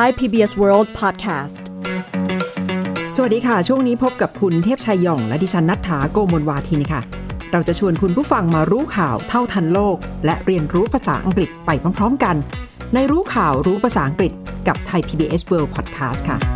Thai PBS World Podcast สวัสดีค่ะ ช่วงนี้พบกับคุณเทพชัยย่อง และดิฉันนัทถาโกมลวาทินค่ะ เราจะชวนคุณผู้ฟังมารู้ข่าวเท่าทันโลก และเรียนรู้ภาษาอังกฤษไปพร้อมๆกัน ในรู้ข่าวรู้ภาษาอังกฤษกับไทย PBS World Podcast ค่ะ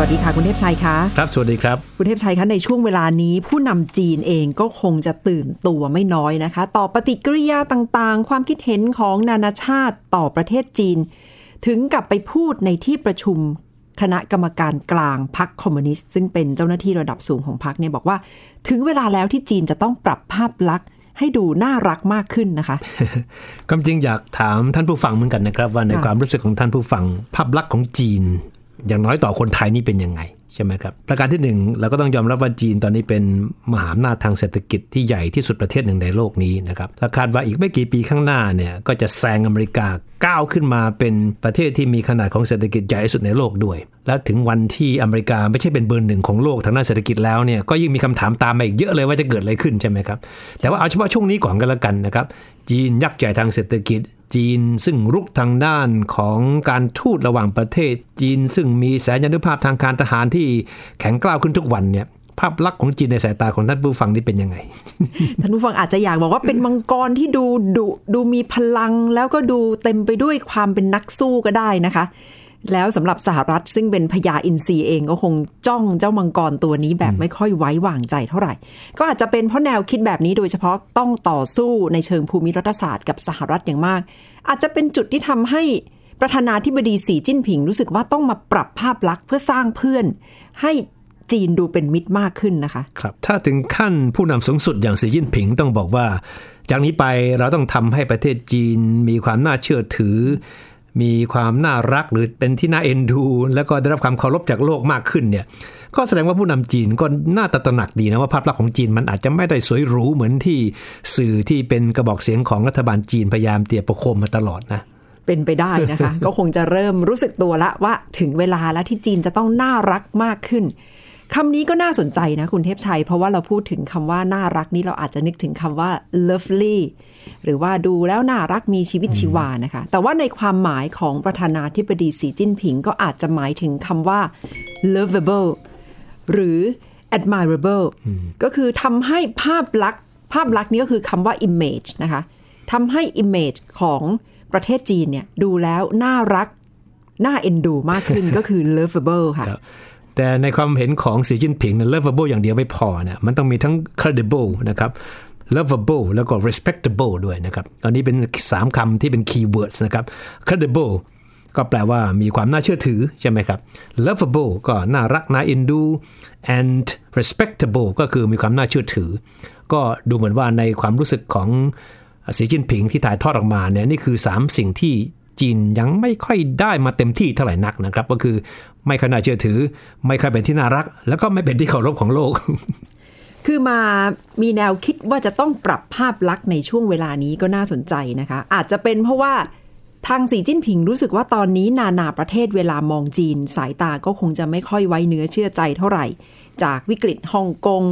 วัสดีค่ะ คุณเทพชัยคะครับสวัสดีครับ คุณเทพชัยคะในช่วงเวลานี้ ผู้นำจีนเองก็คงจะตื่นตัวไม่น้อยนะคะ ต่อปฏิกิริยาต่างๆ ความคิดเห็นของนานาชาติต่อประเทศจีน ถึงกับไปพูดในที่ประชุมคณะกรรมการกลางพรรคคอมมิวนิสต์ซึ่งเป็นเจ้าหน้าที่ระดับสูงของพรรคเนี่ยบอกว่า ถึงเวลาแล้วที่จีนจะต้องปรับภาพลักษณ์ให้ดูน่ารักมากขึ้นนะคะความจริงอยากถามท่านผู้ฟังเหมือนกันนะครับ ว่าในค่ะความรู้สึกของท่านผู้ฟังภาพลักษณ์ของจีน อย่างน้อยต่อคนไทยนี่เป็นยังไงใช่ไหมครับ ประการที่หนึ่งเราก็ต้องยอมรับว่าจีนตอนนี้เป็นมหาอำนาจทางเศรษฐกิจที่ใหญ่ที่สุดประเทศหนึ่งในโลกนี้นะครับและคาดว่าอีกไม่กี่ปีข้างหน้าเนี่ยก็จะแซงอเมริกาก้าวขึ้นมาเป็นประเทศที่มีขนาดของเศรษฐกิจใหญ่ที่สุดในโลกด้วย แล้วถึงวันที่อเมริกาไม่ใช่เป็นเบอร์หนึ่งของโลกทางด้านเศรษฐกิจแล้วเนี่ยก็ยิ่งมีคำถามตามมาอีกเยอะเลยว่าจะเกิดอะไรขึ้นใช่ไหมครับแต่ว่าเอาเฉพาะช่วงนี้ก่อนกันละกันนะครับ จีนยักษ์ใหญ่ทางเศรษฐกิจ จีนซึ่งรุกทางด้านของการทูตระหว่างประเทศ จีนซึ่งมีแสนยานุภาพทางการทหารที่แข็งกร้าวขึ้นทุกวันเนี่ยภาพลักษณ์ของจีนในสายตาของท่านผู้ฟังนี่เป็นยังไง ท่านผู้ฟังอาจจะอยากบอกว่าเป็นมังกรที่ดูดุดูมีพลังแล้วก็ดูเต็มไปด้วยความเป็นนักสู้ก็ได้นะคะ แล้วสำหรับสหรัฐซึ่งเป็นพญาอินทรีเองก็คงจ้องเจ้ามังกรตัวนี้แบบไม่ค่อยไว้วางใจเท่าไหร่ ก็อาจจะเป็นเพราะแนวคิดแบบนี้โดยเฉพาะต้องต่อสู้ในเชิงภูมิรัฐศาสตร์กับสหรัฐอย่างมาก อาจจะเป็นจุดที่ทำให้ประธานาธิบดีสีจิ้นผิงรู้สึกว่าต้องมาปรับภาพลักษณ์เพื่อสร้างเพื่อนให้จีนดูเป็นมิตรมากขึ้นนะคะ ครับ ถ้าถึงขั้นผู้นำสูงสุดอย่างสีจิ้นผิงต้องบอกว่า จากนี้ไปเราต้องทำให้ประเทศจีนมีความน่าเชื่อถือ มีความน่ารักหรือเป็นที่น่าเอ็นดู แล้วก็ได้รับความเคารพจากโลกมากขึ้นเนี่ยก็แสดงว่าผู้นำจีนก็น่าตระหนักดีนะว่าภาพลักษณ์ของจีนมันอาจจะไม่ได้สวยหรูเหมือนที่สื่อที่เป็นกระบอกเสียงของรัฐบาลจีนพยายามเตียประโคมมาตลอดนะเป็นไปได้นะคะ ก็คงจะเริ่มรู้สึกตัวละว่าถึงเวลาแล้วที่จีนจะต้องน่ารักมากขึ้น คำนี้ก็น่าสนใจนะคุณเทพชัย เพราะว่าเราพูดถึงคำว่าน่ารักนี่เราอาจจะนึกถึงคำว่า lovely หรือว่าดูแล้วน่ารักมีชีวิตชีวานะคะ แต่ว่าในความหมายของประธานาธิบดีสีจิ้นผิง ก็อาจจะหมายถึงคำว่า lovable หรือ admirable ก็คือทำให้ภาพลักษณ์ภาพลักษณ์นี้ก็คือคำว่า image นะคะทำให้ image ของประเทศจีนเนี่ยดูแล้วน่ารัก น่าเอ็นดูมากขึ้นก็คือ lovable ค่ะครับ แต่ในความเห็นของสีจิ้นผิงเนี่ย lovable อย่างเดียวไม่พอนะมันต้องมีทั้ง credible นะครับ lovable แล้วก็ respectable ด้วยนะครับตอนนี้เป็น 3คำที่เป็น keywords นะครับ credible ก็แปลว่ามีความน่าเชื่อถือใช่ไหมครับ lovable ก็น่ารักน่าเอ็นดู and respectable ก็คือมีความน่าเชื่อถือ ก็ดูเหมือนว่าในความรู้สึกของสีจิ้นผิงที่ถ่ายทอดออกมาเนี่ยนี่คือ 3 สิ่งที่จีนยังไม่ค่อยได้มาเต็มที่เท่าไหร่นักนะครับ ก็คือ ไม่ค่อยน่าเชื่อถือ ไม่ค่อยเป็นที่น่ารัก แล้วก็ไม่เป็นที่เคารพของโลก คือมามีแนวคิดว่าจะต้องปรับภาพลักษณ์ในช่วงเวลานี้ก็น่าสนใจนะคะ อาจจะเป็นเพราะว่าทางสีจิ้นผิงรู้สึกว่าตอนนี้นานาประเทศเวลามองจีน สายตาก็คงจะไม่ค่อยไว้เนื้อเชื่อใจเท่าไหร่ จากวิกฤตฮ่องกง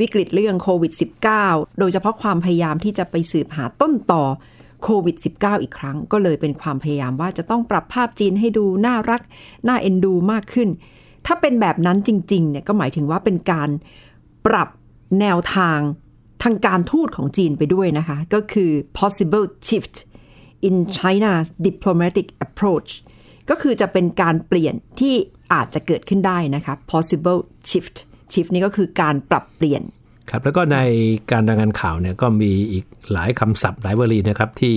วิกฤตเรื่องโควิด -19 โดยเฉพาะความพยายามที่จะไปสืบหาต้นต่อ โควิด -19 อีกครั้ง ก็เลยเป็นความพยายามว่าจะต้องปรับภาพจีนให้ดูน่ารัก น่าเอ็นดูมากขึ้น ถ้าเป็นแบบนั้นจริงๆเนี่ยก็หมายถึงว่าเป็นการปรับแนวทางทางการทูตของจีนไปด้วยนะคะ ก็คือ possible shift in China's diplomatic approach ก็คือจะเป็นการเปลี่ยนที่อาจจะเกิดขึ้นได้นะคะ possible shift shift นี่ก็คือการปรับเปลี่ยน ครับแล้วก็ในการรายงานข่าวเนี่ยก็มีอีกหลายคำศัพท์หลายวลีนะครับที่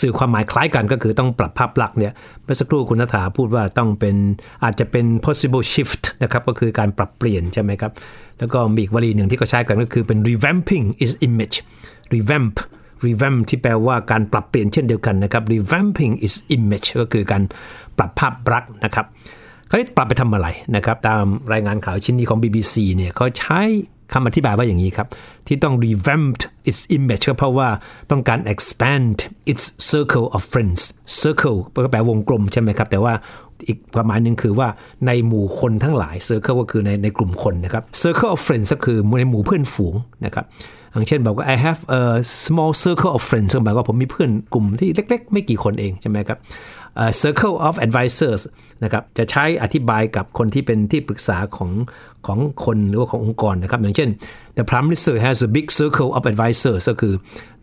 สื่อความหมายคล้ายกันก็คือต้องปรับภาพลักษณ์เนี่ยเมื่อสักครู่คุณนัฐาพูดว่าต้องเป็นอาจจะเป็น possible shift นะครับก็คือการปรับเปลี่ยนใช่ไหมครับ แล้วก็มีอีกวลีหนึ่งที่เขาใช้กันก็คือเป็น revamping is image revamp revamp ที่แปลว่าการปรับเปลี่ยนเช่นเดียวกันนะครับ revamping is image ก็คือการปรับภาพลักษณ์นะครับเขาปรับไปทำอะไรนะครับตามรายงานข่าวชิ้นนี้ของ BBC เนี่ยเขาใช้ คำอธิบายว่าอย่างนี้ครับ ที่ต้อง revamp its image ก็เพราะว่าต้องการ expand its circle of friends circle ก็แปลวงกลมใช่ไหมครับ แต่ว่าอีกความหมายหนึ่งคือว่าในหมู่คนทั้งหลาย circle ก็คือในในกลุ่มคนนะครับ circle of friends ก็คือในหมู่เพื่อนฝูงนะครับอย่างเช่นบอกว่า I have a small circle of friends ก็หมายว่าผมมีเพื่อนกลุ่มที่เล็ก ๆ ไม่กี่คนเองใช่ไหมครับ circle of advisors นะครับจะใช้อธิบายกับคนที่เป็นที่ปรึกษาของของคนหรือว่าขององค์กรนะครับ อย่างเช่น the prime minister has a big circle of advisors ก็คือ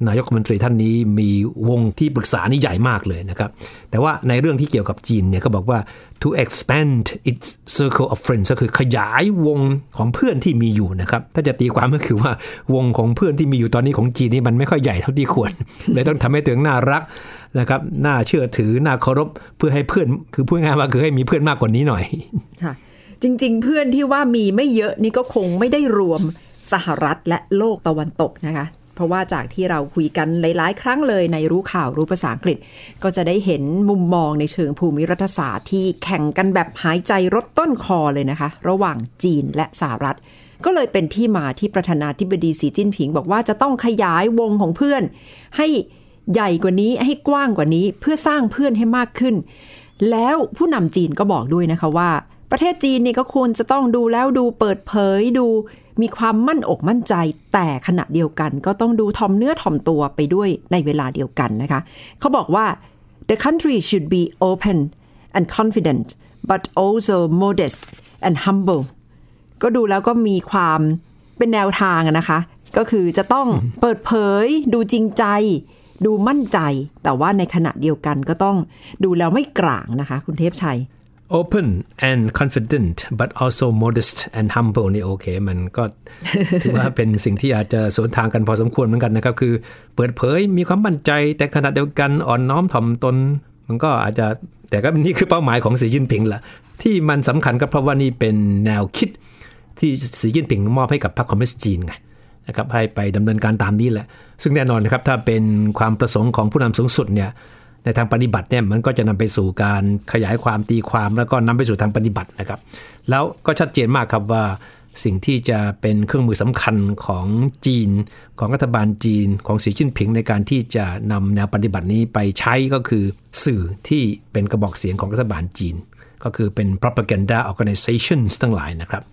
นายกรัฐมนตรีท่านนี้มีวงที่ปรึกษานี่ใหญ่มากเลยนะครับ แต่ว่าในเรื่องที่เกี่ยวกับจีนเนี่ยเขาบอกว่า to expand its circle of friends ก็คือขยายวงของเพื่อนที่มีอยู่นะครับ ถ้าจะตีความก็คือว่าวงของเพื่อนที่มีอยู่ตอนนี้ของจีนนี่มันไม่ค่อยใหญ่เท่าที่ควรเลยต้องทำให้ตัวเองน่ารัก นะครับน่าเชื่อถือน่าเคารพเพื่อให้เพื่อนคือพูดง่ายๆว่าคือให้มีเพื่อนมากกว่านี้หน่อยค่ะจริง ๆ เพื่อนที่ว่ามีไม่เยอะนี่ก็คงไม่ได้รวมสหรัฐและโลกตะวันตกนะคะ เพราะว่าจากที่เราคุยกันหลาย ๆ ครั้งเลยในรู้ข่าวรู้ภาษาอังกฤษ ก็จะได้เห็นมุมมองในเชิงภูมิรัฐศาสตร์ที่แข่งกันแบบหายใจรดต้นคอเลยนะคะ ระหว่างจีนและสหรัฐ ก็เลยเป็นที่มาที่ประธานาธิบดีสีจิ้นผิง บอกว่าจะต้องขยายวงของเพื่อน ให้ ใหญ่กว่านี้ให้กว้างกว่านี้เพื่อสร้างเพื่อนให้มากขึ้น แล้วผู้นำจีนก็บอกด้วยนะคะว่า ประเทศจีนนี่ก็ควรจะต้องดูแล้วดูเปิดเผยดูมีความมั่นอกมั่นใจ แต่ขณะเดียวกัน ก็ต้องดูทอมเนื้อทอมตัวไปด้วยในเวลาเดียวกันนะคะ เขาบอกว่า the country should be open and confident but also modest and humble ก็ดูแล้วก็มีความเป็นแนวทางนะคะ ก็คือจะต้องเปิดเผยดูจริงใจ ดูมั่นใจ แต่ว่าในขณะเดียวกันก็ต้องดูแล้วไม่กลางนะคะ คุณเทพชัย open and confident but also modest and humble นี่โอเค มันก็ถือว่าเป็นสิ่งที่อาจจะสวนทางกันพอสมควรเหมือนกันนะครับ คือเปิดเผยมีความมั่นใจ แต่ขณะเดียวกันอ่อนน้อมถ่อมตน มันก็อาจจะแต่ก็นี่คือเป้าหมายของสีจิ้นผิงแหละที่มันสำคัญก็เพราะว่านี่เป็นแนวคิดที่สีจิ้นผิงมอบให้กับพรรคคอมมิวนิสต์จีนไง นะครับให้ไปดำเนินการตามนี้แหละ ซึ่งแน่นอนนะครับถ้าเป็นความประสงค์ของผู้นำสูงสุดเนี่ยในทางปฏิบัติเนี่ยมันก็จะนำไปสู่การขยายความตีความแล้วก็นำไปสู่ทางปฏิบัตินะครับ แล้วก็ชัดเจนมากครับว่าสิ่งที่จะเป็นเครื่องมือสำคัญของจีน ของรัฐบาลจีน ของสีจิ้นผิงในการที่จะนำแนวปฏิบัตินี้ไปใช้ก็คือสื่อที่เป็นกระบอกเสียงของรัฐบาลจีน ก็คือเป็น propaganda organizations ทั้งหลายนะครับ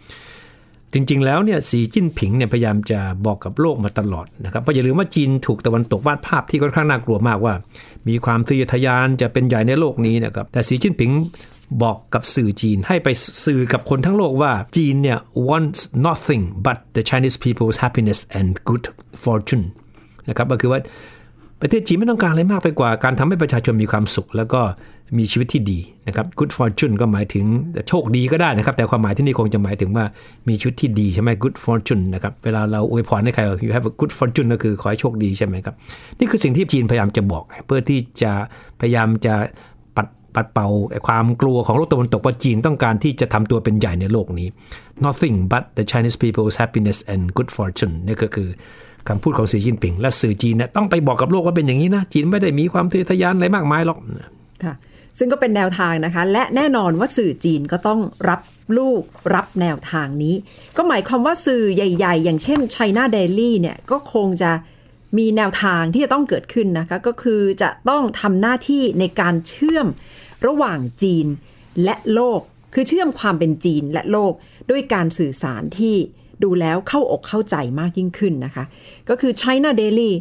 จริงๆ แล้วเนี่ยสีจิ้นผิงเนี่ยพยายามจะบอกกับโลกมาตลอดนะครับเพราะอย่าลืมว่าจีนถูกตะวันตกวาดภาพที่ค่อนข้างน่ากลัวมากว่า มีความทะเยอทะยานจะเป็นใหญ่ในโลกนี้นะครับแต่สีจิ้นผิงบอกกับสื่อจีนให้ไปสื่อกับคนทั้งโลกว่าจีนเนี่ย wants nothing but the Chinese people's happiness and good fortune นะครับก็คือว่าประเทศจีนไม่ต้องการอะไรมากไปกว่าการทำให้ประชาชนมีความสุข แล้วก็ มีชีวิตที่ดีนะครับ good fortune ก็หมายถึงโชคดีก็ได้นะครับ แต่ความหมายที่นี่คงจะหมายถึงว่ามีชีวิตที่ดีใช่ไหม good fortune นะครับเวลาเราอวยพรให้ใคร you have a good fortune ก็คือขอให้โชคดีใช่ไหมครับ นี่คือสิ่งที่จีนพยายามจะบอก เพื่อที่จะพยายามจะปัดปัดเป่าความกลัวของโลกตะวันตกว่าจีนต้องการที่จะทำตัวเป็นใหญ่ในโลกนี้ nothing but the Chinese people's happiness and good fortune นี่ก็คือคำพูดของสีจิ้นผิง และสื่อจีนเนี่ยต้องไปบอกกับโลกว่าเป็นอย่างนี้นะ จีนไม่ได้มีความทะเยอทะยานอะไรมากมายหรอกค่ะ ซึ่งก็เป็นแนวทางนะคะ และแน่นอนว่าสื่อจีนก็ต้องรับลูกรับแนวทางนี้ ก็หมายความว่าสื่อใหญ่ ๆ อย่างเช่น China Daily เนี่ยก็คงจะมีแนวทางที่จะต้องเกิดขึ้นนะคะก็คือจะต้องทำหน้าที่ในการเชื่อมระหว่างจีนและโลก คือเชื่อมความเป็นจีนและโลกด้วยการสื่อสารที่ดูแล้วเข้าอกเข้าใจมากยิ่งขึ้นนะคะ ก็คือ China Daily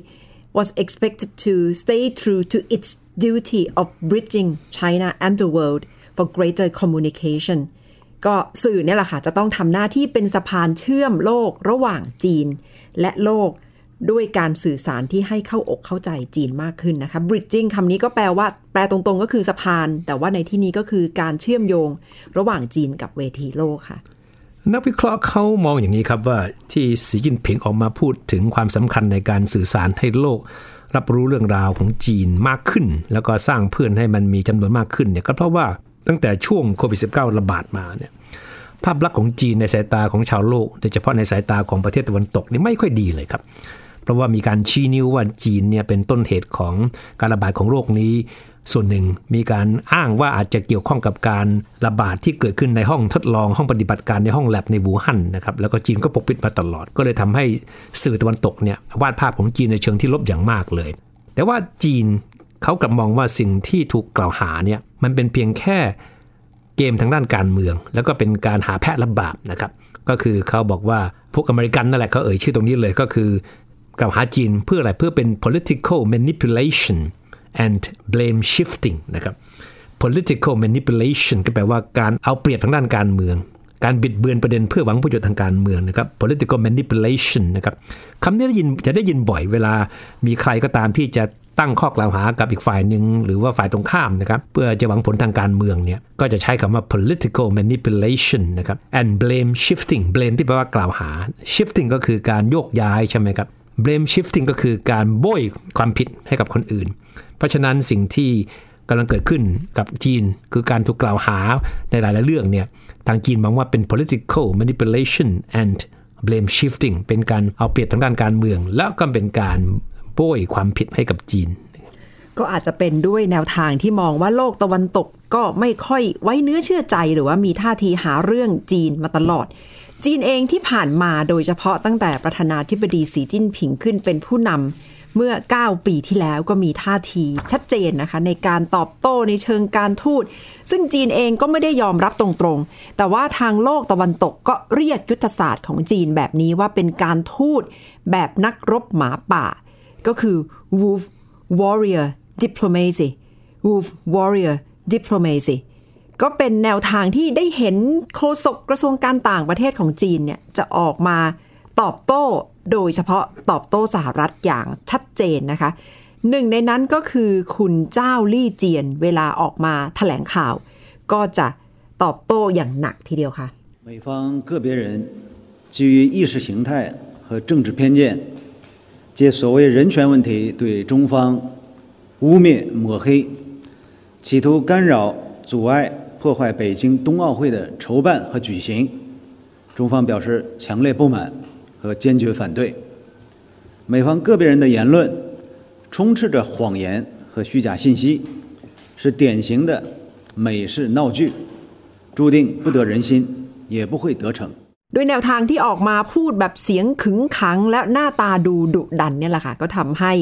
was expected to stay true to its duty of bridging China and the world for greater communication ก็สื่อเนี่ยแหละค่ะ จะต้องทำหน้าที่เป็นสะพานเชื่อมโลกระหว่างจีน และโลกด้วยการสื่อสารที่ให้เข้าอกเข้าใจจีนมากขึ้นนะคะ bridging คำนี้ก็แปลว่า แปลตรงๆ ก็คือสะพาน แต่ว่าในที่นี้ก็คือการเชื่อมโยงระหว่างจีนกับเวทีโลกค่ะ นักวิเคราะห์เขามองอย่างนี้ครับว่าที่สีจิ้นผิงออกมาพูดถึงความสำคัญในการสื่อสารให้โลก รับรู้เรื่องราวของจีนมากขึ้น แล้วก็สร้างเพื่อนให้มันมีจำนวนมากขึ้นเนี่ยก็เพราะว่าตั้งแต่ช่วงโควิด -19 ระบาดมาเนี่ยภาพลักษณ์ของจีนในสายตาของชาวโลก โดยเฉพาะในสายตาของประเทศตะวันตกนี่ไม่ค่อยดีเลยครับ เพราะว่ามีการชี้นิ้วว่าจีนเนี่ยเป็นต้นเหตุของการระบาดของโรคนี้ ส่วนหนึ่งมีการอ้างว่าอาจจะเกี่ยวข้องกับการระบาดที่เกิดขึ้นในห้องทดลองห้องปฏิบัติการในห้องแลบในวูฮั่นนะครับแล้วก็จีนก็ปกปิดมาตลอด ก็เลยทำให้สื่อตะวันตกเนี่ยวาดภาพของจีนในเชิงที่ลบอย่างมากเลย แต่ว่าจีนเขากลับมองว่าสิ่งที่ถูกกล่าวหาเนี่ยมันเป็นเพียงแค่เกมทางด้านการเมือง แล้วก็เป็นการหาแพะรับบาปนะครับก็คือเขาบอกว่าพวกอเมริกันนั่นแหละเขาเอ่ยชื่อตรงนี้เลยก็คือกล่าวหาจีนเพื่ออะไรเพื่อเป็น political manipulation and blame shifting นะครับ political manipulation ก็แปลว่าการเอาเปรียบทางด้านการเมือง การบิดเบือนประเด็นเพื่อหวังประโยชน์ทางการเมืองนะครับ political manipulation นะครับคำนี้ได้ยินจะได้ยินบ่อยเวลามีใครก็ตามที่จะตั้งข้อกล่าวหากับอีกฝ่ายหนึ่งหรือว่าฝ่ายตรงข้ามนะครับเพื่อจะหวังผลทางการเมืองเนี่ยก็จะใช้คำว่า political manipulation นะครับ and blame shifting blame ที่แปลว่ากล่าวหา shifting ก็คือการโยกย้ายใช่ไหมครับ blame shifting ก็คือการโบยความผิดให้กับคนอื่น เพราะฉะนั้นสิ่งที่กำลังเกิดขึ้นกับจีน คือการถูกกล่าวหาในหลายๆเรื่องเนี่ยทางจีนมองว่าเป็น political manipulation and blame shifting เป็นการเอาเปรียบทางด้านการเมือง แล้วก็เป็นการโบยความผิดให้กับจีน ก็อาจจะเป็นด้วยแนวทางที่มองว่าโลกตะวันตกก็ไม่ค่อยไว้เนื้อเชื่อใจหรือว่ามีท่าทีหาเรื่องจีนมาตลอด จีนเองที่ผ่านมาโดยเฉพาะตั้งแต่ประธานาธิบดีสีจิ้นผิงขึ้นเป็นผู้นำเมื่อ 9 ปีที่แล้วก็มีท่าทีชัดเจนนะคะ ในการตอบโต้ในเชิงการทูต ซึ่งจีนเองก็ไม่ได้ยอมรับตรงๆ แต่ว่าทางโลกตะวันตกก็เรียกยุทธศาสตร์ของจีนแบบนี้ว่าเป็นการทูตแบบนักรบหมาป่า ก็คือ wolf warrior diplomacy wolf warrior diplomacy ก็เป็นแนวทางที่ได้เห็นโฆษกกระทรวงการต่างประเทศของจีนเนี่ยจะออกมาตอบโต้โดยเฉพาะตอบโต้สหรัฐอย่างชัดเจนนะคะ หนึ่งในนั้นก็คือคุณเจ้าลี่เจียนเวลาออกมาแถลงข่าว ก็จะตอบโต้อย่างหนักทีเดียวค่ะ 美方个别人基于意识形态和政治偏见，借所谓人权问题对中方污蔑抹黑，企图干扰、阻碍、 破坏北京冬奥会的筹办和举行。中方表示强烈不满和坚决反对。美方个别人的言论充斥着谎言和虚假信息，是典型的美式闹剧，注定不得人心，也不会得逞。 โดยแนวทางที่ออกมาพูดแบบเสียงขึงขัง และหน้าตาดูดุดันเนี่ยแหละค่ะ ก็ทำให้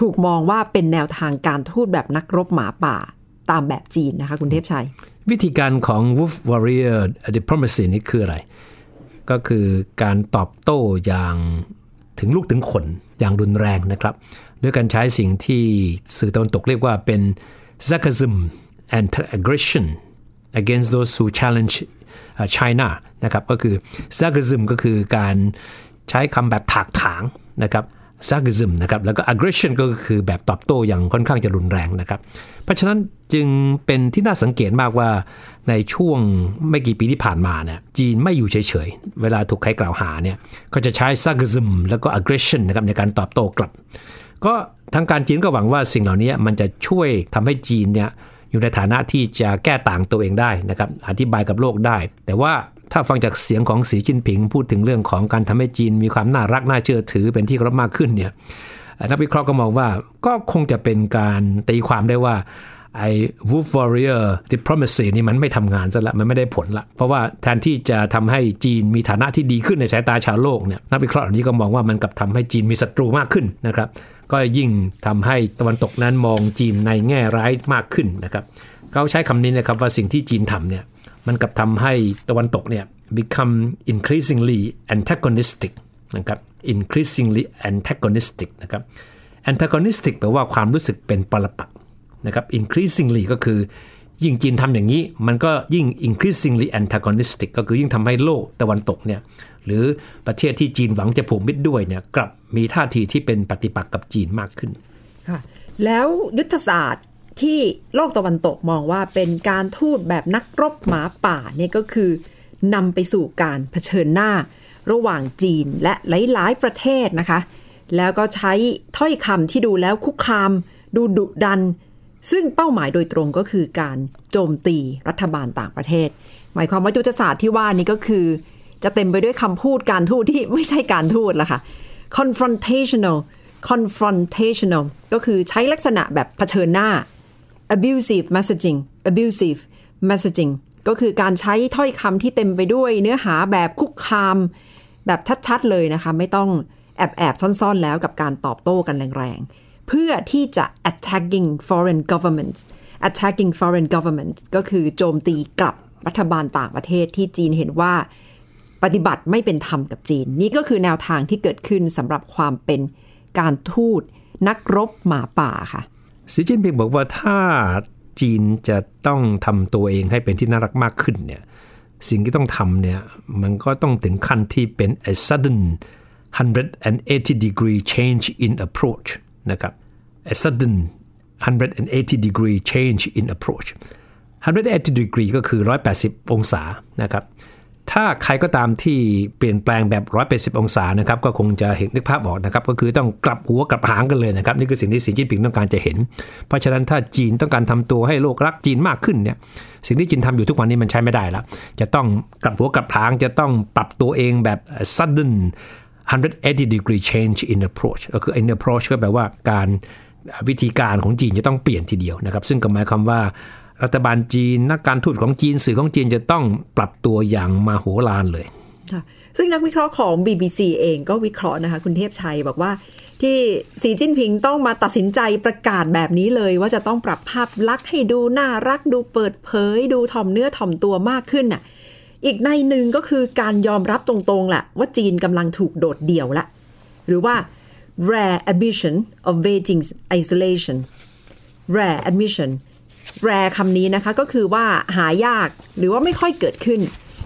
ถูกมองว่าเป็นแนวทางการทูตแบบนักรบหมาป่าตามแบบจีนนะคะ คุณเทพชัย วิธีการของ Wolf Warrior Diplomacy นี่คืออะไร ก็คือการตอบโต้อย่างถึงลูกถึงขนอย่างรุนแรงนะครับ ด้วยการใช้สิ่งที่สื่อตะวันตกเรียกว่าเป็น sarcasm and aggression against those who challenge China นะครับก็คือ sarcasm ก็คือการใช้คำแบบถากถางนะครับ sarcasm นะครับแล้วก็ aggression ก็คือแบบตอบโต้อย่างค่อนข้างจะรุนแรงนะครับ เพราะฉะนั้นจึงเป็นที่น่าสังเกตมากว่าในช่วงไม่กี่ปีที่ผ่านมาเนี่ยจีนไม่อยู่เฉยๆ เวลาถูกใครกล่าวหาเนี่ยก็จะใช้ sarcasm แล้วก็ aggression นะครับในการตอบโต้กลับ ก็ทางการจีนก็หวังว่าสิ่งเหล่านี้มันจะช่วยทำให้จีนเนี่ยอยู่ในฐานะที่จะแก้ต่างตัวเองได้นะครับอธิบายกับโลกได้ แต่ว่า ถ้าฟังจากเสียงของสีจิ้นผิง พูดถึงเรื่องของการทำให้จีนมีความน่ารักน่าเชื่อถือเป็นที่เคารพมากขึ้นเนี่ยนักวิเคราะห์ก็มองว่าก็คงจะเป็นการตีความได้ว่าไอ้ Wolf Warrior Diplomacy นี่มันไม่ทำงานซะละมันไม่ได้ผลละ เพราะว่าแทนที่จะทำให้จีนมีฐานะที่ดีขึ้นในสายตาชาวโลกเนี่ยนักวิเคราะห์เหล่านี้ก็มองว่ามันกลับทำให้จีนมีศัตรูมากขึ้นนะครับ ก็ยิ่งทำให้ตะวันตกนั้นมองจีนในแง่ร้ายมากขึ้นนะครับ เขาใช้คำนี้นะครับว่าสิ่งที่จีนทำเนี่ย มันกลับทำให้ตะวันตกเนี่ย become increasingly antagonistic นะครับ increasingly antagonistic นะครับ antagonistic แปลว่าความรู้สึกเป็นปรปักษ์นะครับ increasingly ก็คือ ยิ่งจีนทำอย่างนี้ มันก็ยิ่ง increasingly antagonistic ก็คือยิ่งทำให้โลกตะวันตกเนี่ยหรือประเทศที่จีนหวังจะผูกมิตรด้วยเนี่ยกลับมีท่าทีที่เป็นปฏิปักษ์กับจีนมากขึ้นค่ะแล้วยุทธศาสตร์ ที่โลกตะวันตกมองว่าเป็นการทูตแบบนักรบหมาป่าเนี่ยก็คือนำไปสู่การเผชิญหน้าระหว่างจีนและหลาย ๆ ประเทศนะคะ แล้วก็ใช้ถ้อยคำที่ดูแล้วคุกคาม ดูดุดัน ซึ่งเป้าหมายโดยตรงก็คือการโจมตีรัฐบาลต่างประเทศ หมายความว่ายุทธศาสตร์ที่ว่านี้ก็คือ จะเต็มไปด้วยคำพูดการทูตที่ไม่ใช่การทูตละค่ะ confrontational confrontational ก็คือใช้ลักษณะแบบเผชิญหน้า abusive messaging abusive messaging ก็คือการใช้ถ้อยคำที่เต็มไปด้วยเนื้อหาแบบคุกคาม แบบชัดๆเลยนะคะ ไม่ต้องแอบแอบๆซ่อนๆ แล้วกับการตอบโต้กันแรงๆ เพื่อที่จะ attacking foreign governments attacking foreign governments ก็คือโจมตีกลับรัฐบาลต่างประเทศที่จีนเห็นว่าปฏิบัติไม่เป็นธรรมกับจีน นี่ก็คือแนวทางที่เกิดขึ้นสำหรับความเป็นการทูตนักรบหมาป่าค่ะ สีจิ้นผิงบอกว่าถ้าจีนจะต้องทำตัวเองให้เป็นที่น่ารักมากขึ้นเนี่ยสิ่งที่ต้องทำเนี่ยมันก็ต้องถึงขั้นที่เป็น a sudden 180 degree change in approach นะครับ a sudden 180 degree change in approach 180 degree ก็คือ 180 องศานะครับ ถ้าใครก็ตามที่เปลี่ยนแปลงแบบ 180 องศานะครับ ก็คงจะเห็นนึกภาพออกนะครับ ก็คือต้องกลับหัวกลับหางกันเลยนะครับ นี่คือสิ่งที่สีจิ้นผิงต้องการจะเห็น เพราะฉะนั้นถ้าจีนต้องการทำตัวให้โลกรักจีนมากขึ้นเนี่ย สิ่งที่จีนทำอยู่ทุกวันนี้มันใช้ไม่ได้แล้ว จะต้องกลับหัวกลับหางจะต้องปรับตัวเองแบบ sudden 180 degree change in approach ก็คือ in approach ก็แปลว่าการวิธีการของจีนจะต้องเปลี่ยนทีเดียวนะครับ ซึ่งก็หมายความว่า รัฐบาลจีน นักการทูตของจีนสื่อของจีนจะต้องปรับตัวอย่างมาโหฬารเลยค่ะซึ่งนักวิเคราะห์ของ BBC เองก็วิเคราะห์นะคะ คุณเทพชัยบอกว่าที่สีจิ้นผิงต้องมาตัดสินใจประกาศแบบนี้เลย ว่าจะต้องปรับภาพลักษณ์ให้ดูน่ารักดูเปิดเผย ดูถ่อมเนื้อถ่อมตัวมากขึ้นน่ะอีกในหนึ่งก็คือการยอมรับตรงๆแหละว่าจีนกำลังถูกโดดเดี่ยวละ หรือว่า rare admission of Beijing's isolation rare admission rare คำนี้นะคะก็คือว่าหายากหรือว่าไม่ค่อยเกิดขึ้น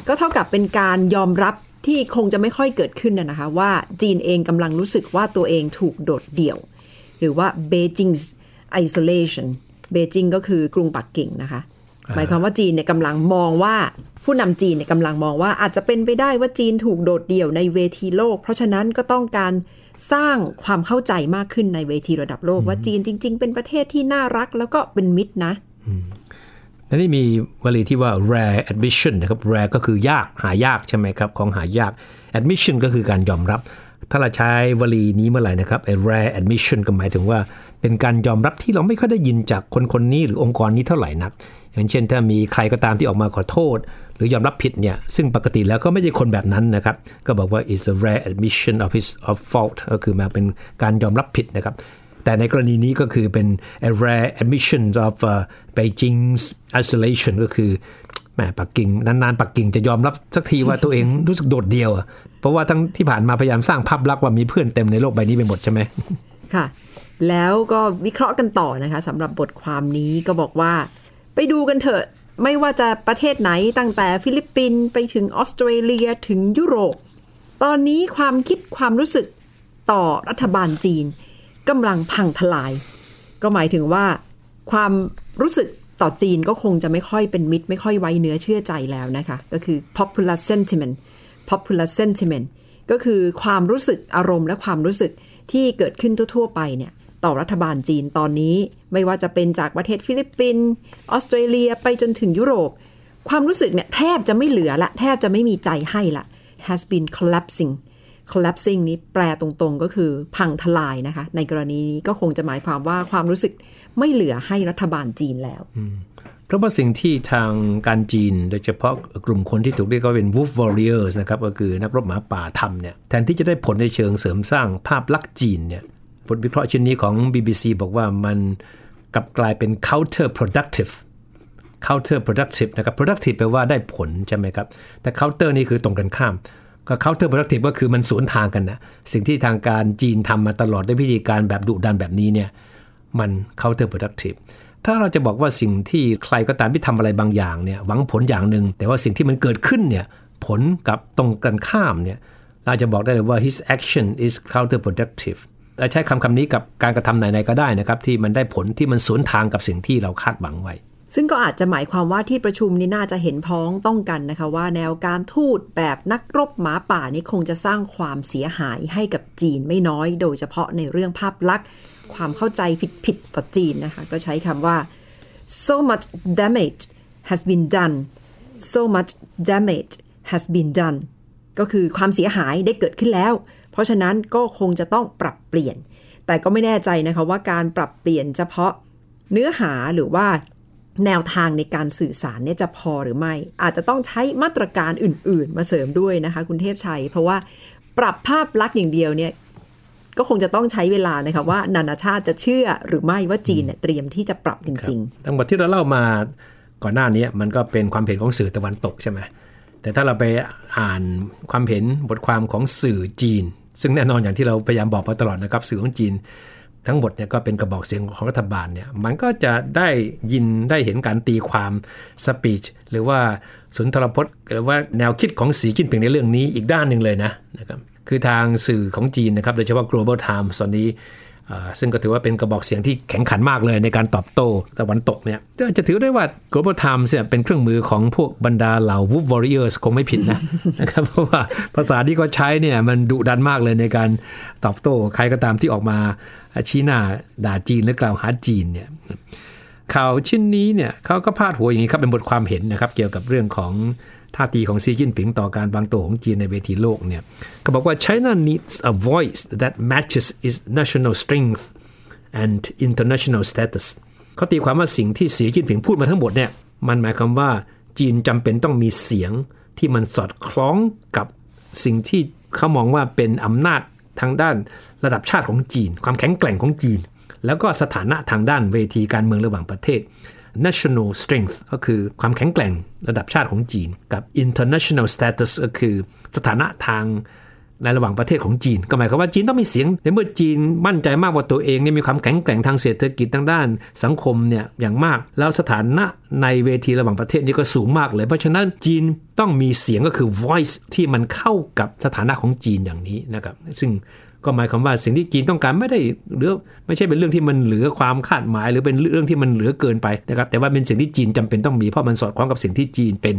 ก็เท่ากับเป็นการยอมรับที่คงจะไม่ค่อยเกิดขึ้นนะนะคะ ว่าจีนเองกำลังรู้สึกว่าตัวเองถูกโดดเดี่ยว หรือว่า Beijing's isolation Beijing ก็คือกรุงปักกิ่งนะคะ หมายความว่าจีนเนี่ยกำลังมองว่าผู้นำจีนเนี่ยกำลังมองว่าอาจจะเป็นไปได้ว่าจีนถูกโดดเดี่ยวในเวทีโลก เพราะฉะนั้นก็ต้องการสร้างความเข้าใจมากขึ้นในเวทีระดับโลก ว่าจีนจริง ๆ เป็นประเทศที่น่ารักแล้วก็เป็นมิตรนะ และนี่มีวลีที่ว่า rare admission นะครับ rare ก็คือยากหายากใช่ไหมครับ ของหายาก admission ก็คือการยอมรับ ถ้าเราใช้วลีนี้เมื่อไหร่นะครับ rare admission ก็หมายถึงว่า เป็นการยอมรับที่เราไม่ค่อยได้ยินจากคนคนนี้หรือองค์กรนี้เท่าไหร่นัก อย่างเช่น ถ้ามีใครก็ตามที่ออกมาขอโทษ หรือยอมรับผิดเนี่ย ซึ่งปกติแล้วก็ไม่ใช่คนแบบนั้นนะครับ ก็บอกว่า is a rare admission of his of fault ก็คือมาเป็นการยอมรับผิดนะครับ แต่ในกรณีนี้ก็คือเป็น a rare admission of uh, Beijing's isolation ก็คือแหมปักกิ่งนานๆปักกิ่งจะยอมรับสักทีว่าตัวเองรู้สึกโดดเดี่ยวอะเพราะว่าทั้งที่ผ่านมาพยายามสร้างภาพลักษณ์ว่ามีเพื่อนเต็มในโลกใบนี้ไปหมดใช่ไหมค่ะ แล้วก็วิเคราะห์กันต่อนะคะสำหรับบทความนี้ก็บอกว่า ไปดูกันเถอะไม่ว่าจะประเทศไหนตั้งแต่ฟิลิปปินส์ไปถึงออสเตรเลียถึงยุโรป ตอนนี้ความคิดความรู้สึกต่อรัฐบาลจีน กำลังพังทลาย ก็หมายถึงว่า ความรู้สึกต่อจีนก็คงจะไม่ค่อยเป็นมิตร ไม่ค่อยไว้เนื้อเชื่อใจแล้วนะคะ ก็คือ popular sentiment popular sentiment ก็คือความรู้สึกอารมณ์และความรู้สึกที่เกิดขึ้นทั่วๆไปเนี่ยต่อรัฐบาลจีนตอนนี้ไม่ว่าจะเป็นจากประเทศฟิลิปปินส์ออสเตรเลียไปจนถึงยุโรป ความรู้สึกเนี่ยแทบจะไม่เหลือละ แทบจะไม่มีใจให้ละ has been collapsing collapsing นี้แปลตรงๆ ก็คือพังทลายนะคะ ในกรณีนี้ก็คงจะหมายความว่าความรู้สึกไม่เหลือให้รัฐบาลจีนแล้วเพราะว่าสิ่งที่ทางการจีน โดยเฉพาะกลุ่มคนที่ถูกเรียกว่าเป็น wolf warriors นะครับก็คือนักรบหมาป่าทำเนี่ยแทนที่จะได้ผลในเชิงเสริมสร้างภาพลักษณ์จีนเนี่ยบทวิเคราะห์ชิ้นนี้ของ BBC บอกว่ามันกลับกลายเป็น counter productive counter productive นะครับ productive แปลว่าได้ผลใช่ไหมครับ แต่ counter นี่คือตรงกันข้าม ก็ counter productive ก็คือมันสวนทางกันนะสิ่งที่ทางการจีนทำมาตลอดด้วยวิธีการแบบดุดันแบบนี้เนี่ยมัน counter productive ถ้าเราจะบอกว่าสิ่งที่ใครก็ตามที่ทำอะไรบางอย่างเนี่ยหวังผลอย่างหนึ่งแต่ว่าสิ่งที่มันเกิดขึ้นเนี่ยผลกับตรงกันข้ามเนี่ยเราจะบอกได้เลยว่า his action is counterproductive เราใช้คำคำนี้กับการกระทำไหนๆก็ได้นะครับ ที่มันได้ผลที่มันสวนทางกับสิ่งที่เราคาดหวังไว้ ซึ่งก็อาจจะหมายความว่าที่ประชุมนี้น่าจะเห็นพ้องต้องกันนะคะว่าแนวการทูตแบบนักรบหมาป่านี้คงจะสร้างความเสียหายให้กับจีนไม่น้อย โดยเฉพาะในเรื่องภาพลักษณ์ ความเข้าใจผิดๆต่อจีนนะคะ ก็ใช้คำว่า so much damage has been done so much damage has been done ก็คือความเสียหายได้เกิดขึ้นแล้ว เพราะฉะนั้นก็คงจะต้องปรับเปลี่ยน แต่ก็ไม่แน่ใจนะคะว่าการปรับเปลี่ยนเฉพาะเนื้อหาหรือว่า แนวทางในการสื่อสารเนี่ยจะพอหรือไม่ อาจจะต้องใช้มาตรการอื่น ๆ มาเสริมด้วยนะคะ คุณเทพชัย เพราะว่าปรับภาพลักษณ์อย่างเดียวเนี่ยก็คงจะต้องใช้เวลานะคะว่านานาชาติจะเชื่อหรือไม่ว่าจีนเนี่ยเตรียมที่จะปรับจริงๆ ทั้งหมดที่เราเล่ามาก่อนหน้านี้มันก็เป็นความเห็นของสื่อตะวันตกใช่ไหมแต่ถ้าเราไปอ่านความเห็นบทความของสื่อจีน ซึ่งแน่นอนอย่างที่เราพยายามบอกมาตลอดนะครับสื่อของจีน ทั้งหมดเนี่ยก็เป็นกระบอกเสียงของรัฐบาลเนี่ยมันก็จะได้ยินได้เห็นการตีความสปีชหรือว่าสุนทรพจน์หรือว่าแนวคิดของสีจิ้นผิงในเรื่องนี้อีกด้านหนึ่งเลยนะนะครับคือทางสื่อของจีนนะครับโดยเฉพาะ global times ตอนนี้อ่าซึ่งก็ถือว่าเป็นกระบอกเสียงที่แข็งขันมากเลยในการตอบโต้ตะวันตกเนี่ยก็จะถือได้ว่า global times เนี่ยเป็นเครื่องมือของพวกบรรดาเหล่า wolf warriors คงไม่ผิดนะนะครับเพราะว่าภาษาที่เขาใช้เนี่ยมันดุดันมากเลยในการตอบโต้ใครก็ตามที่ออกมา ชี้หน้าด่าจีนหรือกล่าวหาจีนเนี่ยข่าวชิ้นนี้เนี่ยเขาก็พาดหัวอย่างนี้ครับเป็นบทความเห็นนะครับ เกี่ยวกับเรื่องของท่าทีของซีจิ้นผิงต่อการวางตัวของจีนในเวทีโลกเนี่ยก็บอกว่า China needs a voice that matches its national strength and international status เขาตีความว่าสิ่งที่สีจิ้นผิงพูดมาทั้งหมดเนี่ยมันหมายความว่าจีนจำเป็นต้องมีเสียงที่มันสอดคล้องกับสิ่งที่เขามองว่าเป็นอำนาจ ทางด้านระดับชาติของจีน ความแข็งแกร่งของจีน แล้วก็สถานะทางด้านเวทีการเมืองระหว่างประเทศ national strength ก็คือความแข็งแกร่งระดับชาติของจีน กับ international status ก็คือสถานะทาง ในระหว่างประเทศของจีน ก็หมายความว่าจีนต้องมีเสียงในเมื่อจีนมั่นใจมากว่าตัวเองเนี่ยมีความแข็งแกร่งทางเศรษฐกิจทางด้านสังคมเนี่ยอย่างมาก แล้วสถานะในเวทีระหว่างประเทศนี่ก็สูงมากเลย เพราะฉะนั้นจีนต้องมีเสียงก็คือ voice ที่มันเข้ากับสถานะของจีนอย่างนี้นะครับซึ่งก็หมายความว่าสิ่งที่จีนต้องการไม่ได้หรือไม่ใช่เป็นเรื่องที่มันเหลือความคาดหมาย หรือเป็นเรื่องที่มันเหลือเกินไปนะครับแต่ว่าเป็นสิ่งที่จีนจำเป็นต้องมีเพราะมันสอดคล้องกับสิ่งที่จีนเป็น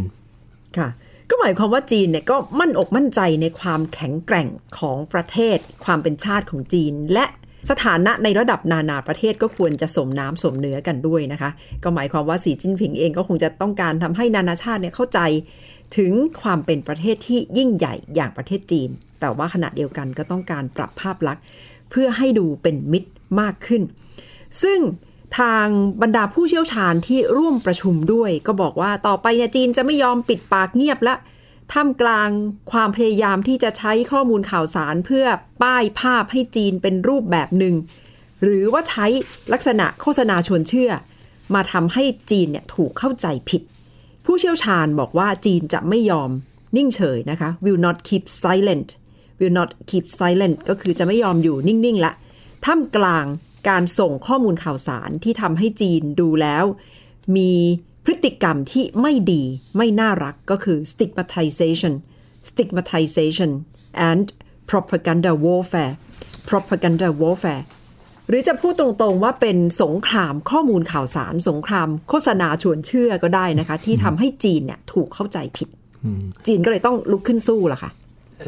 ค่ะ ก็หมายความว่าจีนเนี่ยก็มั่นอกมั่นใจในความแข็งแกร่งของประเทศ ความเป็นชาติของจีน และสถานะในระดับนานาประเทศก็ควรจะสมน้ำสมเนื้อกันด้วยนะคะ ก็หมายความว่าสีจิ้นผิงเองก็คงจะต้องการทำให้นานาชาติเนี่ยเข้าใจถึงความเป็นประเทศที่ยิ่งใหญ่อย่างประเทศจีน แต่ว่าขณะเดียวกันก็ต้องการปรับภาพลักษณ์ เพื่อให้ดูเป็นมิตรมากขึ้น ซึ่ง ทางบรรดาผู้เชี่ยวชาญที่ร่วมประชุมด้วย ก็บอกว่าต่อไปเนี่ยจีนจะไม่ยอมปิดปากเงียบและท่ามกลางความพยายามที่จะใช้ข้อมูลข่าวสารเพื่อป้ายภาพให้จีนเป็นรูปแบบหนึ่ง หรือว่าใช้ลักษณะโฆษณาชวนเชื่อ มาทำให้จีนเนี่ยถูกเข้าใจผิด ผู้เชี่ยวชาญบอกว่าจีนจะไม่ยอมนิ่งเฉยนะคะ will not keep silent will not keep silent ก็คือจะไม่ยอมอยู่นิ่งๆละท่ามกลาง การส่งข้อมูลข่าวสารที่ทำให้จีนดูแล้ว มีพฤติกรรมที่ไม่ดีไม่น่ารักก็คือ stigmatization stigmatization and propaganda warfare propaganda warfare หรือจะพูดตรงๆว่าเป็นสงครามข้อมูลข่าวสาร สงครามโฆษณาชวนเชื่อก็ได้นะคะ ที่ทำให้จีนเนี่ยถูกเข้าใจผิด จีนก็เลยต้องลุกขึ้นสู้ล่ะค่ะ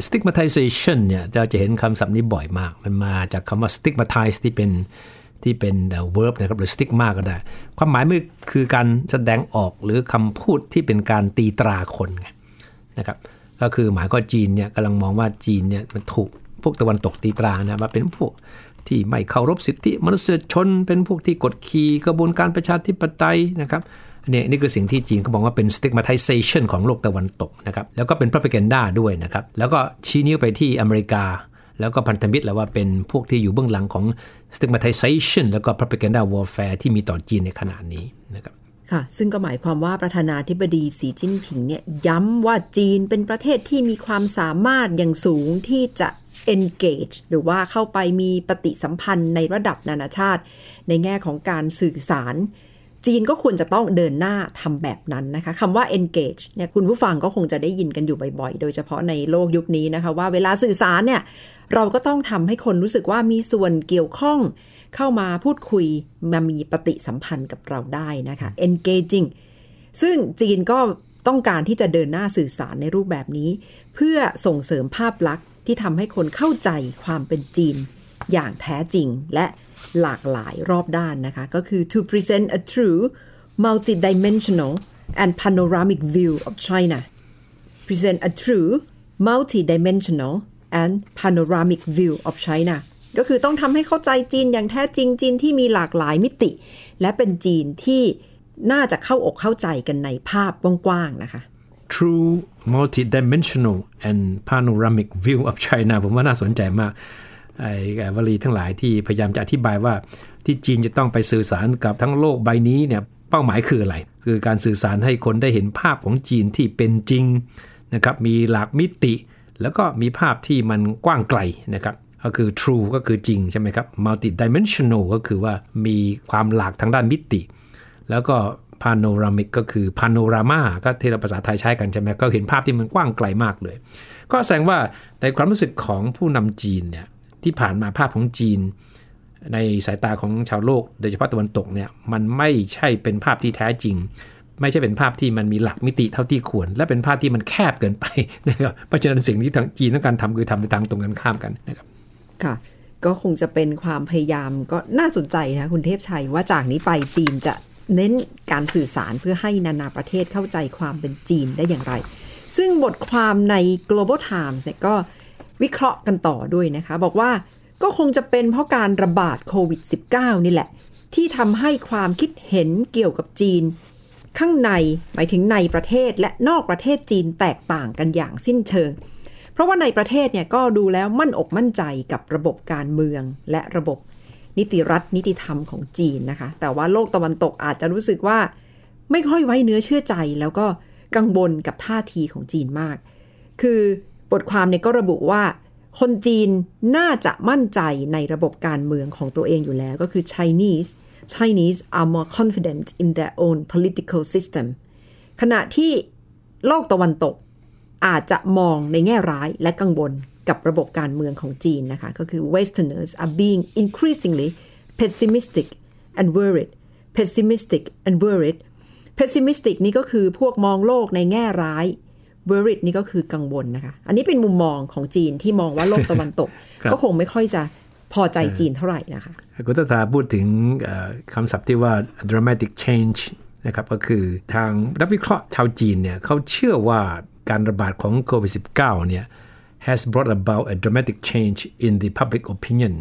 stigmatization เนี่ยเราจะเห็นคำศัพท์นี้บ่อยมาก มันมาจากคำว่า stigmatize ที่เป็นที่เป็นเอ่อ verb นะครับหรือ stigma ก็ได้ ความหมายมันคือการแสดงออกหรือคำพูดที่เป็นการตีตราคนนะครับก็คือหมายก็จีนเนี่ยกำลังมองว่าจีนเนี่ยมันถูกพวกตะวันตกตีตรานะว่าเป็นพวกที่ไม่เคารพสิทธิมนุษยชน เป็นพวกที่กดขี่กระบวนการประชาธิปไตยนะครับ นนี้นี่คือสิ่งที่จีนเขาบอกว่าเป็น stigmatization ของโลกตะวันตกนะครับแล้วก็เป็น propaganda ด้วยนะครับแล้วก็ชี้นิ้วไปที่อเมริกา แล้วก็พันธมิตรแล้วว่าเป็นพวกที่อยู่เบื้องหลังของ stigmatization แล้วก็ propaganda warfare ที่มีต่อจีนในขณะนี้นะครับค่ะ ซึ่งก็หมายความว่าประธานาธิบดีสีจิ้นผิงเนี่ยย้ำว่าจีนเป็นประเทศที่มีความสามารถอย่างสูงที่จะ engage หรือว่าเข้าไปมีปฏิสัมพันธ์ในระดับนานาชาติ ในแง่ของการสื่อสาร จีนก็ควรจะต้องเดินหน้าทำแบบนั้นนะคะคำว่า engage เนี่ยคุณผู้ฟังก็คงจะได้ยินกันอยู่บ่อยๆ โดยเฉพาะในโลกยุคนี้นะคะ ว่าเวลาสื่อสารเนี่ยเราก็ต้องทำให้คนรู้สึกว่ามีส่วนเกี่ยวข้องเข้ามาพูดคุยมามีปฏิสัมพันธ์กับเราได้นะคะ engaging ซึ่งจีนก็ต้องการที่จะเดินหน้าสื่อสารในรูปแบบนี้ เพื่อส่งเสริมภาพลักษณ์ที่ทำให้คนเข้าใจความเป็นจีนอย่างแท้จริง และ หลากหลายรอบด้านนะคะ ก็คือ to present a true multidimensional and panoramic view of China present a true multidimensional and panoramic view of China ก็คือต้องทำให้เข้าใจจีนอย่างแท้จริงจีนที่มีหลากหลายมิติ และเป็นจีนที่น่าจะเข้าอกเข้าใจกันในภาพกว้างๆนะคะ True multi-dimensional and panoramic view of China ผมว่าน่าสนใจมาก ไอ้วลีทั้งหลายที่พยายามจะอธิบายว่าที่จีนจะต้องไปสื่อสารกับทั้งโลกใบนี้เนี่ยเป้าหมายคืออะไร คือการสื่อสารให้คนได้เห็นภาพของจีนที่เป็นจริงนะครับมีหลากมิติ แล้วก็มีภาพที่มันกว้างไกลนะครับก็คือ true ก็คือจริงใช่ไหมครับ multi dimensional ก็คือว่ามีความหลากทางด้านมิติ แล้วก็ panoramic ก็คือ panorama ก็ที่เราภาษาไทยใช้กันใช่ไหมก็เห็นภาพที่มันกว้างไกลมากเลย ก็แสดงว่าในความรู้สึกของผู้นำจีนเนี่ย ที่ผ่านมาภาพของจีน ในสายตาของชาวโลก โดยเฉพาะตะวันตกเนี่ยมันไม่ใช่เป็นภาพที่แท้จริง ไม่ใช่เป็นภาพที่มันมีหลักมิติเท่าที่ควร และเป็นภาพที่มันแคบเกินไปนะครับเพราะฉะนั้นสิ่งที่ทางจีนต้องการทำคือทำในทางตรงกันข้ามกันนะครับค่ะก็คงจะเป็นความพยายามก็น่าสนใจนะคุณเทพชัยว่าจากนี้ไปจีนจะเน้นการสื่อสารเพื่อให้นานาประเทศเข้าใจความเป็นจีนได้อย่างไร ซึ่งบทความใน global times เนี่ยก็ วิเคราะห์กันต่อด้วยนะคะ บอกว่าก็คงจะเป็นเพราะการระบาดโควิด -19 นี่แหละ ที่ทำให้ความคิดเห็นเกี่ยวกับจีน ข้างในหมายถึงในประเทศและนอกประเทศจีนแตกต่างกันอย่างสิ้นเชิง เพราะว่าในประเทศเนี่ยก็ดูแล้วมั่นอกมั่นใจกับระบบการเมืองและระบบนิติรัฐนิติธรรมของจีนนะคะ แต่ว่าโลกตะวันตกอาจจะรู้สึกว่า ไม่ค่อยไว้เนื้อเชื่อใจแล้วก็กังวลกับท่าทีของจีนมาก คือ บทความเนี่ยก็ระบุว่า คนจีนน่าจะมั่นใจในระบบการเมืองของตัวเองอยู่แล้วก็คือ Chinese Chinese are more confident in their own political system ขณะที่โลกตะวันตกอาจจะมองในแง่ร้ายและกังวลกับระบบการเมืองของจีนนะคะ ก็คือ Westerners are being increasingly pessimistic and worried pessimistic and worried pessimistic นี่ก็คือพวกมองโลกในแง่ร้าย worried นี่ก็คือกังวลนะคะ อันนี้เป็นมุมมองของจีนที่มองว่าโลกตะวันตกครับก็คงไม่ค่อยจะพอใจจีนเท่าไหร่นะคะคุณตาตาพูดถึงเอ่อคำศัพท์ที่ว่า dramatic change นะครับก็คือทางนักวิเคราะห์ชาวจีนเนี่ยเขาเชื่อว่าการระบาดของโควิด -19 เนี่ย has brought about a dramatic change in the public opinion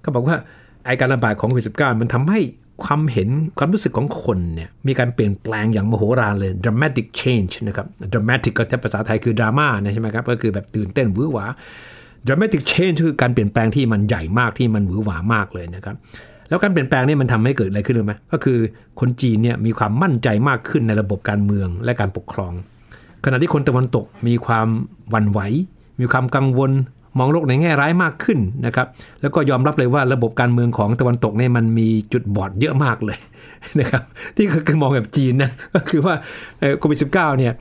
เขาบอกว่าไอการระบาดของโควิด -19 มันทำให้ ความเห็นความรู้สึกของคนเนี่ยมีการเปลี่ยนแปลงอย่างมโหฬารเลย dramatic change นะครับ dramatic ก็ถ้าภาษาไทยคือดราม่านะใช่ไหมครับ ก็คือแบบตื่นเต้นวือหวา dramatic change คือการเปลี่ยนแปลงที่มันใหญ่มากที่มันหวือหวามากเลยนะครับ แล้วการเปลี่ยนแปลงนี่มันทำให้เกิดอะไรขึ้นรู้ไหมก็คือคนจีนเนี่ยมีความมั่นใจมากขึ้นในระบบการเมืองและการปกครอง ขณะที่คนตะวันตกมีความหวั่นไหว มีความกังวล มองโลกในแง่ร้ายมากขึ้นนะครับ แล้วก็ยอมรับเลยว่าระบบการเมืองของตะวันตกเนี่ยมันมีจุดบอดเยอะมากเลยนะครับที่ก็คือมองแบบจีนนะก็คือว่าโควิด -19 เนี่ย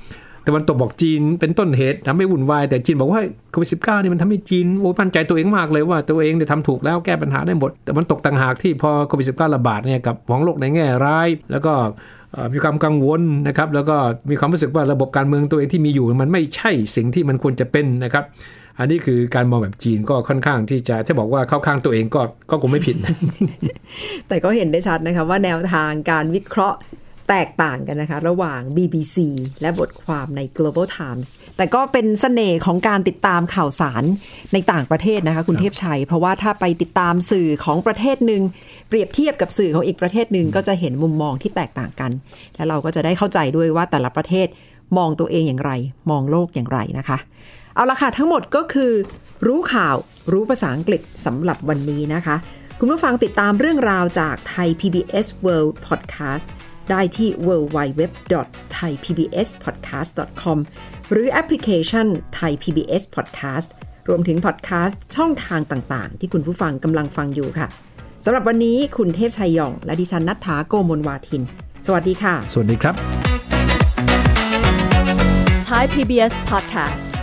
ตะวันตกบอกจีนเป็นต้นเหตุทำให้วุ่นวาย แต่จีนบอกว่าโควิด -19 เนี่ยมันทำให้จีนโอ้มั่นใจตัวเองมากเลยว่าตัวเองเนี่ยทำถูกแล้วแก้ปัญหาได้หมดแต่มันตกต่างหากที่พอโควิด -19 ระบาดเนี่ยกับมองโลกในแง่ร้าย แล้วก็มีความกังวลนะครับแล้วก็มีความรู้สึกว่าระบบการเมืองตัวเองที่มีอยู่มันไม่ใช่สิ่งที่มันควรจะเป็นนะครับ อันนี้คือการมองแบบจีนก็ค่อนข้างที่จะถ้าบอกว่าเข้าข้างตัวเองก็ก็คงไม่ผิด แต่ก็เห็นได้ชัดนะคะว่าแนวทางการวิเคราะห์แตกต่างกันนะคะ ระหว่าง BBC และบทความใน Global Times แต่ก็เป็นเสน่ห์ของการติดตามข่าวสารในต่างประเทศนะคะ คุณเทพชัย เพราะว่าถ้าไปติดตามสื่อของประเทศหนึ่งเปรียบเทียบกับสื่อของอีกประเทศหนึ่งก็จะเห็นมุมมองที่แตกต่างกัน และเราก็จะได้เข้าใจด้วยว่าแต่ละประเทศมองตัวเองอย่างไร มองโลกอย่างไรนะคะ เอาละค่ะ ทั้งหมดก็คือ รู้ข่าวรู้ภาษาอังกฤษสำหรับวันนี้นะคะ คุณผู้ฟังติดตามเรื่องราวจากไทย PBS World Podcast ได้ที่ www.thaipbspodcast.com หรือแอปพลิเคชัน Thai PBS Podcast รวมถึงพอดแคสต์ช่องทางต่าง ๆ ที่คุณผู้ฟังกำลังฟังอยู่ค่ะสำหรับวันนี้คุณเทพชัยหย่องและดิฉันนัทธาโกมลวาทิน สวัสดีค่ะ สวัสดีครับ Thai PBS podcast.